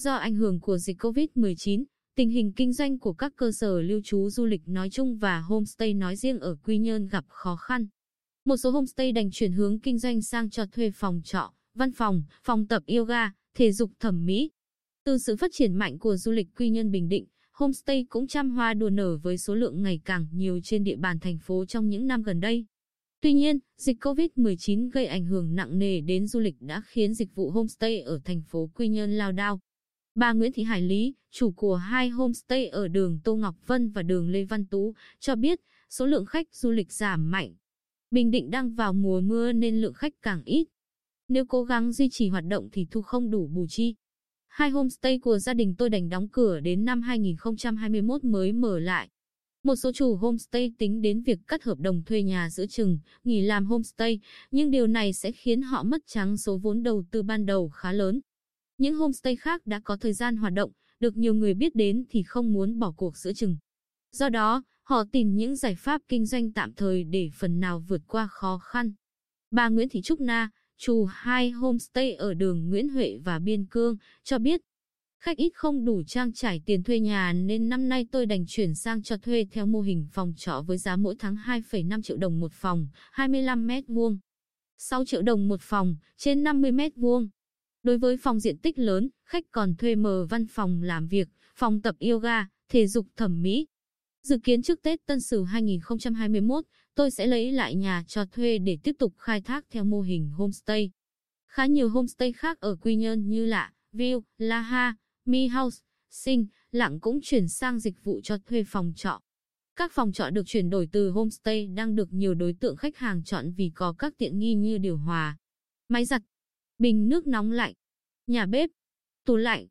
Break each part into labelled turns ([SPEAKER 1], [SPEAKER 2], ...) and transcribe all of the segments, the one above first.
[SPEAKER 1] do ảnh hưởng của dịch COVID-19, tình hình kinh doanh của các cơ sở lưu trú du lịch nói chung và homestay nói riêng ở Quy Nhơn gặp khó khăn. Một số homestay đành chuyển hướng kinh doanh sang cho thuê phòng trọ, văn phòng, phòng tập yoga, thể dục thẩm mỹ. Từ sự phát triển mạnh của du lịch Quy Nhơn Bình Định, homestay cũng trăm hoa đua nở với số lượng ngày càng nhiều trên địa bàn thành phố trong những năm gần đây. Tuy nhiên, dịch COVID-19 gây ảnh hưởng nặng nề đến du lịch đã khiến dịch vụ homestay ở thành phố Quy Nhơn lao đao. Bà Nguyễn Thị Hải Lý, chủ của hai homestay ở đường Tô Ngọc Vân và đường Lê Văn Tú, cho biết số lượng khách du lịch giảm mạnh. Bình Định đang vào mùa mưa nên lượng khách càng ít. Nếu cố gắng duy trì hoạt động thì thu không đủ bù chi. Hai homestay của gia đình tôi đành đóng cửa đến năm 2021 mới mở lại. Một số chủ homestay tính đến việc cắt hợp đồng thuê nhà giữa chừng, nghỉ làm homestay, nhưng điều này sẽ khiến họ mất trắng số vốn đầu tư ban đầu khá lớn. Những homestay khác đã có thời gian hoạt động, được nhiều người biết đến thì không muốn bỏ cuộc giữa chừng. Do đó, họ tìm những giải pháp kinh doanh tạm thời để phần nào vượt qua khó khăn. Bà Nguyễn Thị Trúc Na, chủ hai homestay ở đường Nguyễn Huệ và Biên Cương, cho biết Khách ít không đủ trang trải tiền thuê nhà nên năm nay tôi đành chuyển sang cho thuê theo mô hình phòng trọ với giá mỗi tháng 2,5 triệu đồng một phòng, 25 mét vuông. 6 triệu đồng một phòng, trên 50 mét vuông. Đối với phòng diện tích lớn, khách còn thuê mờ văn phòng làm việc, phòng tập yoga, thể dục thẩm mỹ. Dự kiến trước Tết Tân Sửu 2021, tôi sẽ lấy lại nhà cho thuê để tiếp tục khai thác theo mô hình homestay. Khá nhiều homestay khác ở Quy Nhơn như Lạ, View, La Ha, Mi House, Sinh, Lặng cũng chuyển sang dịch vụ cho thuê phòng trọ. Các phòng trọ được chuyển đổi từ homestay đang được nhiều đối tượng khách hàng chọn vì có các tiện nghi như điều hòa, máy giặt, bình nước nóng lạnh, nhà bếp, tủ lạnh,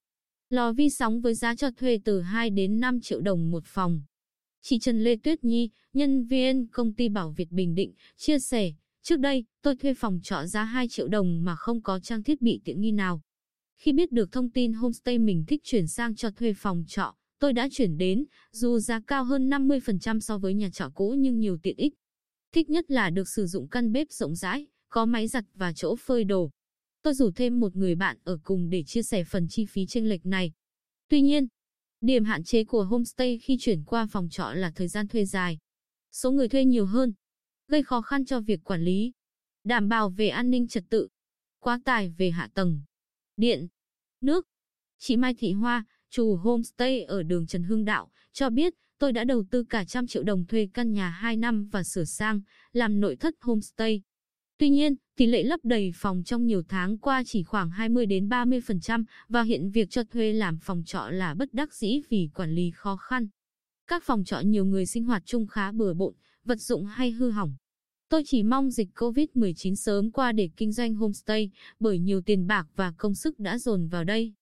[SPEAKER 1] lò vi sóng với giá cho thuê từ 2 đến 5 triệu đồng một phòng. Chị Trần Lê Tuyết Nhi, nhân viên công ty Bảo Việt Bình Định, chia sẻ, trước đây, tôi thuê phòng trọ giá 2 triệu đồng mà không có trang thiết bị tiện nghi nào. Khi biết được thông tin homestay mình thích chuyển sang cho thuê phòng trọ, tôi đã chuyển đến, dù giá cao hơn 50% so với nhà trọ cũ nhưng nhiều tiện ích. Thích nhất là được sử dụng căn bếp rộng rãi, có máy giặt và chỗ phơi đồ. Tôi rủ thêm một người bạn ở cùng để chia sẻ phần chi phí chênh lệch này. Tuy nhiên, điểm hạn chế của homestay khi chuyển qua phòng trọ là thời gian thuê dài. Số người thuê nhiều hơn, gây khó khăn cho việc quản lý, đảm bảo về an ninh trật tự, quá tải về hạ tầng điện, nước. Chị Mai Thị Hoa, chủ homestay ở đường Trần Hưng Đạo, cho biết tôi đã đầu tư cả trăm triệu đồng thuê căn nhà 2 năm và sửa sang, làm nội thất homestay. Tuy nhiên, tỷ lệ lấp đầy phòng trong nhiều tháng qua chỉ khoảng 20 đến 30% và hiện việc cho thuê làm phòng trọ là bất đắc dĩ vì quản lý khó khăn. Các phòng trọ nhiều người sinh hoạt chung khá bừa bộn, vật dụng hay hư hỏng. Tôi chỉ mong dịch COVID-19 sớm qua để kinh doanh homestay, bởi nhiều tiền bạc và công sức đã dồn vào đây.